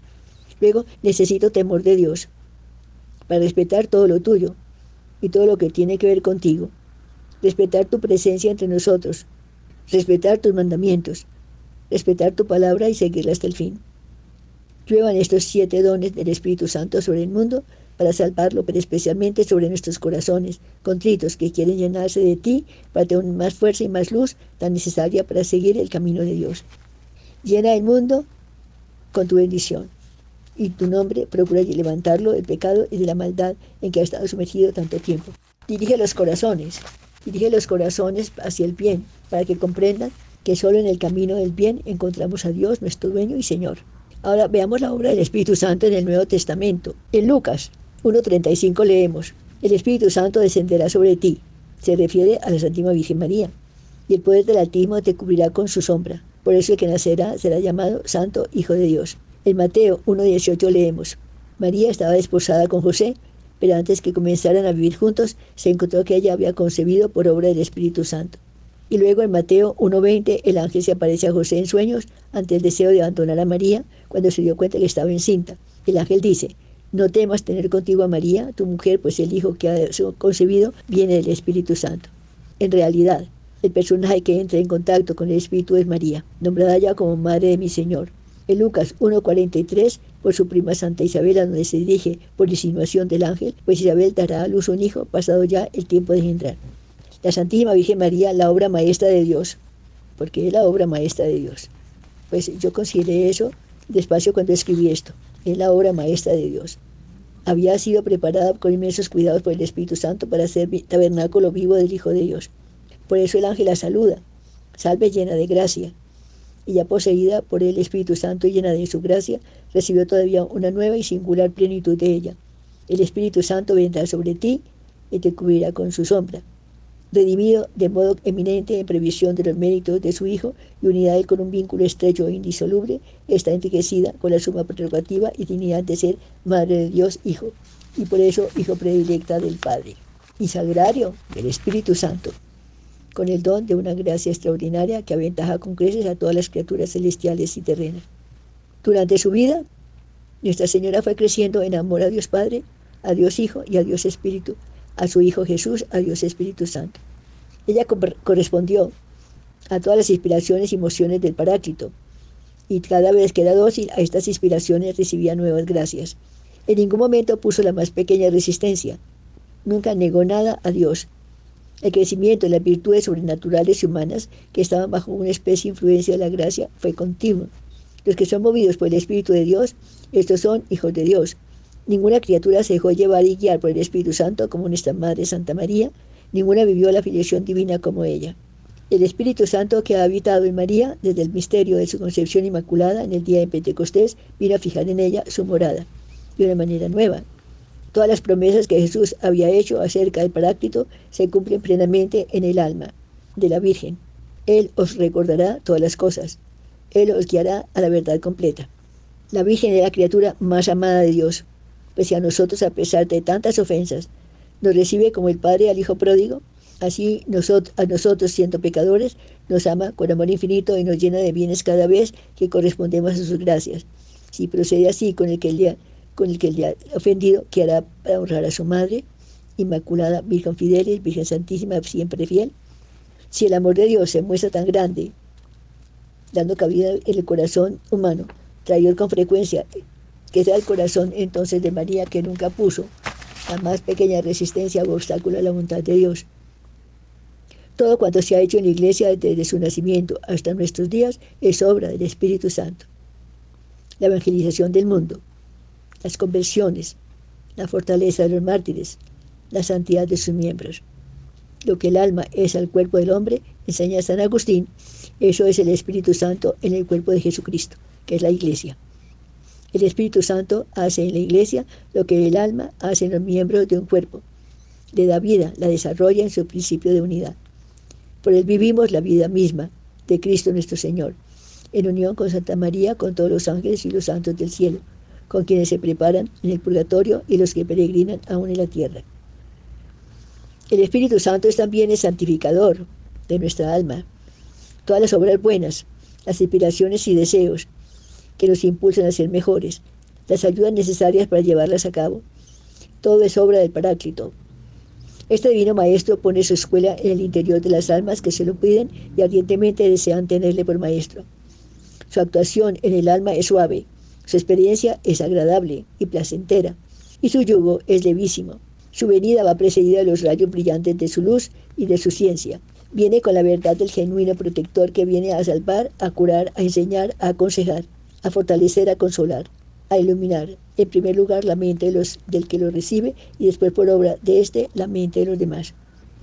Luego, necesito temor de Dios para respetar todo lo tuyo y todo lo que tiene que ver contigo. Respetar tu presencia entre nosotros, respetar tus mandamientos, respetar tu palabra y seguirla hasta el fin. Lluevan estos siete dones del Espíritu Santo sobre el mundo para salvarlo, pero especialmente sobre nuestros corazones contritos que quieren llenarse de ti para tener más fuerza y más luz tan necesaria para seguir el camino de Dios. Llena el mundo con tu bendición y tu nombre procura levantarlo del pecado y de la maldad en que ha estado sumergido tanto tiempo. Dirige los corazones, dirige los corazones hacia el bien, para que comprendan que solo en el camino del bien encontramos a Dios, nuestro dueño y Señor. Ahora veamos la obra del Espíritu Santo en el Nuevo Testamento. En Lucas 1.35 leemos, el Espíritu Santo descenderá sobre ti. Se refiere a la Santísima Virgen María. Y el poder del Altísimo te cubrirá con su sombra. Por eso el que nacerá será llamado Santo Hijo de Dios. En Mateo 1.18 leemos, María estaba desposada con José, pero antes que comenzaran a vivir juntos, se encontró que ella había concebido por obra del Espíritu Santo. Y luego en Mateo 1.20 el ángel se aparece a José en sueños ante el deseo de abandonar a María cuando se dio cuenta que estaba encinta. El ángel dice, no temas tener contigo a María, tu mujer, pues el hijo que ha concebido viene del Espíritu Santo. En realidad, el personaje que entra en contacto con el Espíritu es María, nombrada ya como Madre de mi Señor. En Lucas 1.43, por su prima Santa Isabel, a donde se dirige por insinuación del ángel, pues Isabel dará a luz un hijo pasado ya el tiempo de engendrar la Santísima Virgen María la obra maestra de Dios, porque es la obra maestra de Dios. Pues yo consideré eso despacio cuando escribí esto, es la obra maestra de Dios. Había sido preparada con inmensos cuidados por el Espíritu Santo para ser tabernáculo vivo del Hijo de Dios. Por eso el ángel la saluda, salve llena de gracia. Y ya poseída por el Espíritu Santo y llena de su gracia, recibió todavía una nueva y singular plenitud de ella El Espíritu Santo vendrá sobre ti y te cubrirá con su sombra. Redimido de modo eminente en previsión de los méritos de su Hijo y unidad con un vínculo estrecho e indisoluble, está enriquecida con la suma prerrogativa y dignidad de ser Madre de Dios Hijo, y por eso Hijo predilecta del Padre, y sagrario del Espíritu Santo, con el don de una gracia extraordinaria que aventaja con creces a todas las criaturas celestiales y terrenas. Durante su vida, Nuestra Señora fue creciendo en amor a Dios Padre, a Dios Hijo y a Dios Espíritu, a su Hijo Jesús, a Dios Espíritu Santo. Ella correspondió a todas las inspiraciones y emociones del Paráclito, y cada vez que era dócil a estas inspiraciones recibía nuevas gracias. En ningún momento puso la más pequeña resistencia, nunca negó nada a Dios. El crecimiento de las virtudes sobrenaturales y humanas que estaban bajo una especie de influencia de la gracia fue continuo. Los que son movidos por el Espíritu de Dios, estos son hijos de Dios. Ninguna criatura se dejó llevar y guiar por el Espíritu Santo como nuestra Madre Santa María, ninguna vivió la filiación divina como ella. El Espíritu Santo que ha habitado en María desde el misterio de su concepción inmaculada en el día de Pentecostés vino a fijar en ella su morada de una manera nueva. Todas las promesas que Jesús había hecho acerca del Paráclito se cumplen plenamente en el alma de la Virgen. Él os recordará todas las cosas. Él os guiará a la verdad completa. La Virgen es la criatura más amada de Dios, pues a nosotros, a pesar de tantas ofensas, nos recibe como el Padre al Hijo pródigo, así a nosotros, siendo pecadores, nos ama con amor infinito y nos llena de bienes cada vez que correspondemos a sus gracias. Si procede así con el que el día con el que el día ofendido, que hará para honrar a su madre, Inmaculada Virgen Fidelis, Virgen Santísima, siempre fiel. Si el amor de Dios se muestra tan grande, dando cabida en el corazón humano, traidor con frecuencia, que sea el corazón entonces de María que nunca puso la más pequeña resistencia o obstáculo a la voluntad de Dios. Todo cuanto se ha hecho en la iglesia desde su nacimiento hasta nuestros días es obra del Espíritu Santo. La evangelización del mundo, las conversiones, la fortaleza de los mártires, la santidad de sus miembros. Lo que el alma es al cuerpo del hombre, enseña San Agustín, eso es el Espíritu Santo en el cuerpo de Jesucristo, que es la iglesia. El Espíritu Santo hace en la iglesia lo que el alma hace en los miembros de un cuerpo. Le da vida, la desarrolla en su principio de unidad. Por él vivimos la vida misma de Cristo nuestro Señor, en unión con Santa María, con todos los ángeles y los santos del cielo con quienes se preparan en el purgatorio y los que peregrinan aún en la tierra. El Espíritu Santo es también el santificador de nuestra alma. Todas las obras buenas, las inspiraciones y deseos que nos impulsan a ser mejores, las ayudas necesarias para llevarlas a cabo, todo es obra del Paráclito. Este divino Maestro pone su escuela en el interior de las almas que se lo piden y ardientemente desean tenerle por Maestro. Su actuación en el alma es suave, su experiencia es agradable y placentera, y su yugo es levísimo. Su venida va precedida de los rayos brillantes de su luz y de su ciencia. Viene con la verdad del genuino protector que viene a salvar, a curar, a enseñar, a aconsejar, a fortalecer, a consolar, a iluminar, en primer lugar, la mente de los, del que lo recibe y después por obra de éste la mente de los demás.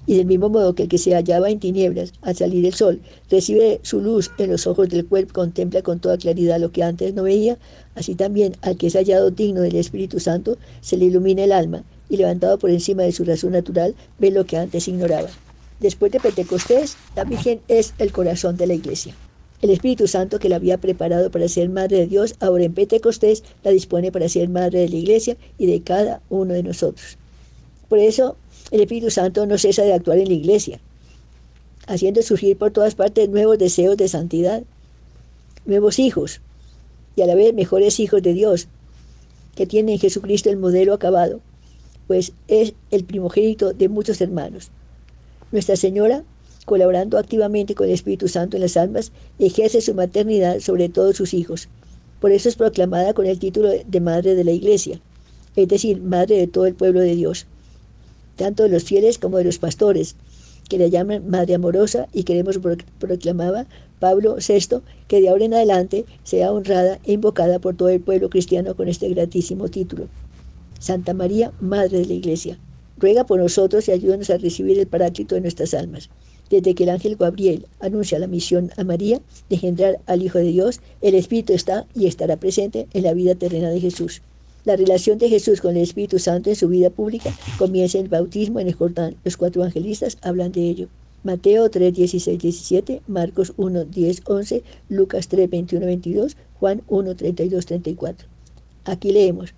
Y del mismo modo que el que se hallaba en tinieblas al salir el sol recibe su luz en los ojos del cuerpo, contempla con toda claridad lo que antes no veía, así también al que es hallado digno del Espíritu Santo se le ilumina el alma y levantado por encima de su razón natural ve lo que antes ignoraba. Después de Pentecostés, la Virgen es el corazón de la iglesia. El Espíritu Santo que la había preparado para ser madre de Dios, ahora en Pentecostés la dispone para ser madre de la iglesia y de cada uno de nosotros. Por eso el Espíritu Santo no cesa de actuar en la iglesia, haciendo surgir por todas partes nuevos deseos de santidad, nuevos hijos y a la vez mejores hijos de Dios, que tienen en Jesucristo el modelo acabado, pues es el primogénito de muchos hermanos. Nuestra Señora, colaborando activamente con el Espíritu Santo en las almas, ejerce su maternidad sobre todos sus hijos. Por eso es proclamada con el título de Madre de la Iglesia, es decir, Madre de todo el pueblo de Dios tanto de los fieles como de los pastores, que le llaman Madre Amorosa y queremos proclamaba Pablo VI que de ahora en adelante sea honrada e invocada por todo el pueblo cristiano con este gratísimo título. Santa María, Madre de la Iglesia, ruega por nosotros y ayúdanos a recibir el paráclito de nuestras almas. Desde que el ángel Gabriel anuncia la misión a María de engendrar al Hijo de Dios, el Espíritu está y estará presente en la vida terrena de Jesús. La relación de Jesús con el Espíritu Santo en su vida pública comienza en el bautismo en el Jordán. Los cuatro evangelistas hablan de ello. Mateo 3, 16, 17, Marcos 1, 10, 11, Lucas 3, 21, 22, Juan 1, 32, 34. Aquí leemos.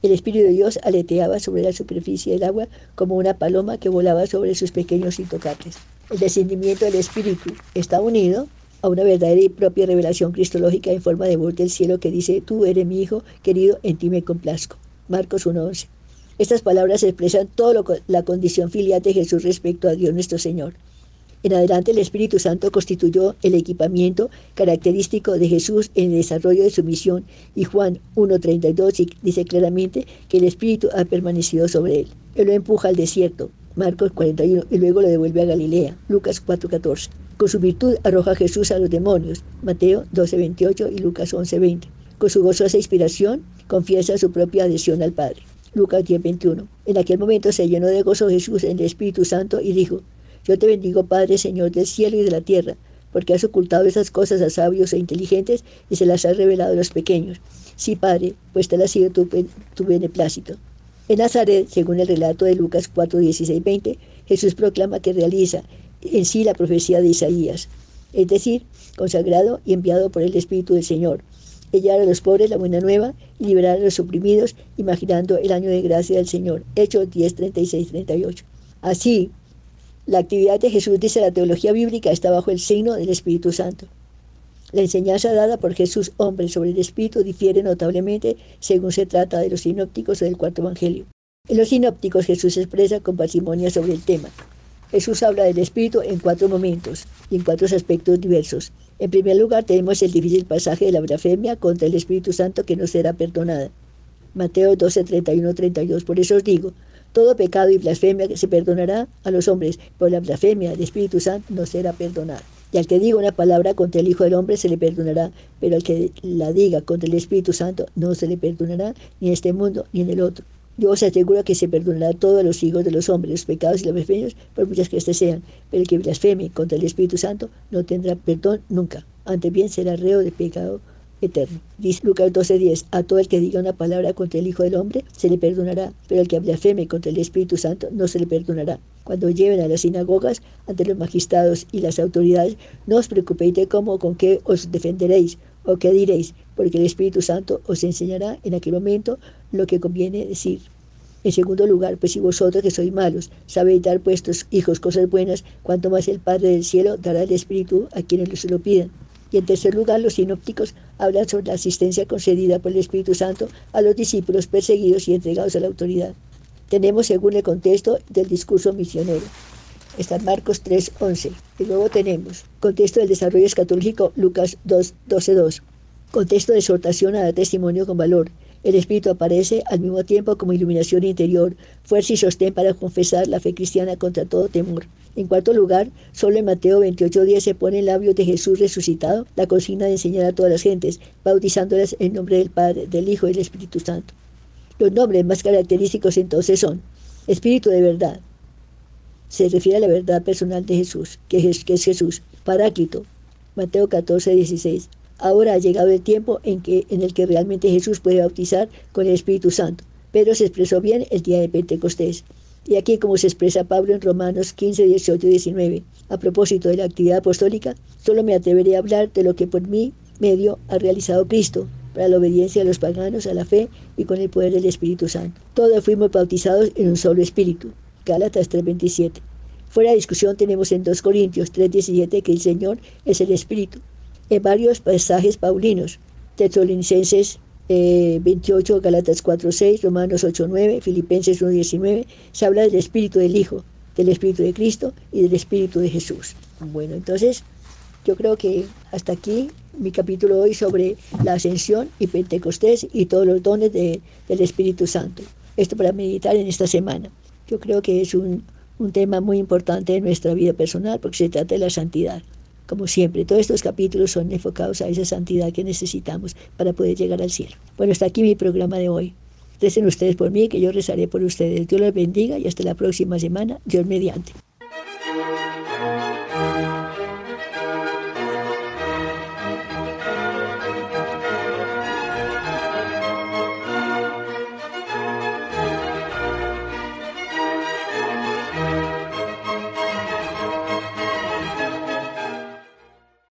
El Espíritu de Dios aleteaba sobre la superficie del agua como una paloma que volaba sobre sus pequeños intocables. El descendimiento del Espíritu está unido a una verdadera y propia revelación cristológica en forma de voz del cielo que dice, tú eres mi Hijo querido, en ti me complazco. Marcos 1.11. Estas palabras expresan toda la condición filial de Jesús respecto a Dios nuestro Señor. En adelante el Espíritu Santo constituyó el equipamiento característico de Jesús en el desarrollo de su misión y Juan 1.32 dice claramente que el Espíritu ha permanecido sobre él. Él lo empuja al desierto, Marcos 41, y luego lo devuelve a Galilea, Lucas 4.14. Con su virtud arroja Jesús a los demonios, Mateo 12.28 y Lucas 11.20. Con su gozosa inspiración confiesa su propia adhesión al Padre. Lucas 10.21. En aquel momento se llenó de gozo Jesús en el Espíritu Santo y dijo, yo te bendigo, Padre, Señor del cielo y de la tierra, porque has ocultado esas cosas a sabios e inteligentes y se las has revelado a los pequeños. Sí, Padre, pues tal ha sido tu, tu beneplácito. En Nazaret, según el relato de Lucas 4, 16, 20, Jesús proclama que realiza en sí la profecía de Isaías, es decir, consagrado y enviado por el Espíritu del Señor. Hallar a los pobres la buena nueva y liberar a los oprimidos, imaginando el año de gracia del Señor. Hechos 10, 36, 38. Así, la actividad de Jesús, dice la teología bíblica, está bajo el signo del Espíritu Santo. La enseñanza dada por Jesús, hombre, sobre el Espíritu difiere notablemente según se trata de los sinópticos o del cuarto Evangelio. En los sinópticos Jesús expresa con parsimonia sobre el tema. Jesús habla del Espíritu en cuatro momentos y en cuatro aspectos diversos. En primer lugar tenemos el difícil pasaje de la blasfemia contra el Espíritu Santo que no será perdonada. Mateo 12, 31, 32. Por eso os digo, todo pecado y blasfemia se perdonará a los hombres, pero la blasfemia del Espíritu Santo no será perdonada. Y al que diga una palabra contra el Hijo del Hombre se le perdonará, pero al que la diga contra el Espíritu Santo no se le perdonará ni en este mundo ni en el otro. Yo os aseguro que se perdonará a todos los hijos de los hombres, los pecados y las blasfemias, por muchas que éstas sean, pero el que blasfeme contra el Espíritu Santo no tendrá perdón nunca. Ante bien será reo de pecado eterno. Dice Lucas 12:10, a todo el que diga una palabra contra el Hijo del Hombre se le perdonará, pero al que blasfeme contra el Espíritu Santo no se le perdonará. Cuando lleven a las sinagogas ante los magistrados y las autoridades, no os preocupéis de cómo o con qué os defenderéis o qué diréis, porque el Espíritu Santo os enseñará en aquel momento lo que conviene decir. En segundo lugar, pues si vosotros que sois malos sabéis dar vuestros hijos cosas buenas, cuanto más el Padre del cielo dará el Espíritu a quienes se lo pidan. Y en tercer lugar, los sinópticos hablan sobre la asistencia concedida por el Espíritu Santo a los discípulos perseguidos y entregados a la autoridad. Tenemos según el contexto del discurso misionero. Está Marcos 3.11. Y luego tenemos contexto del desarrollo escatológico Lucas 2, 2. Contexto de exhortación a dar testimonio con valor. El Espíritu aparece al mismo tiempo como iluminación interior, fuerza y sostén para confesar la fe cristiana contra todo temor. En cuarto lugar, solo en Mateo 28.10 se pone en labios de Jesús resucitado la consigna de enseñar a todas las gentes, bautizándolas en nombre del Padre, del Hijo y del Espíritu Santo. Los nombres más característicos entonces son Espíritu de verdad. Se refiere a la verdad personal de Jesús, que es, Jesús. Paráclito, Mateo 14.16. Ahora ha llegado el tiempo en, que, en el que realmente Jesús puede bautizar con el Espíritu Santo. Pero se expresó bien el día de Pentecostés. Y aquí como se expresa Pablo en Romanos 15, 18 y 19. A propósito de la actividad apostólica, solo me atreveré a hablar de lo que por mí medio ha realizado Cristo para la obediencia a los paganos, a la fe y con el poder del Espíritu Santo. Todos fuimos bautizados en un solo Espíritu. Gálatas 3:27. Fuera de discusión tenemos en 2 Corintios 3:17 que el Señor es el Espíritu. En varios pasajes paulinos, Tesalonicenses 28, eh, Galatas 4, 6, Romanos 8, 9, Filipenses 1, 19, se habla del Espíritu del Hijo, del Espíritu de Cristo y del Espíritu de Jesús. Bueno, entonces yo creo que hasta aquí mi capítulo hoy sobre la ascensión y Pentecostés y todos los dones del Espíritu Santo. Esto para meditar en esta semana. Yo creo que es un, un tema muy importante en nuestra vida personal porque se trata de la santidad como siempre, todos estos capítulos son enfocados a esa santidad que necesitamos para poder llegar al cielo. Bueno, hasta aquí mi programa de hoy. Recen ustedes por mí, que yo rezaré por ustedes. Dios los bendiga y hasta la próxima semana, Dios mediante.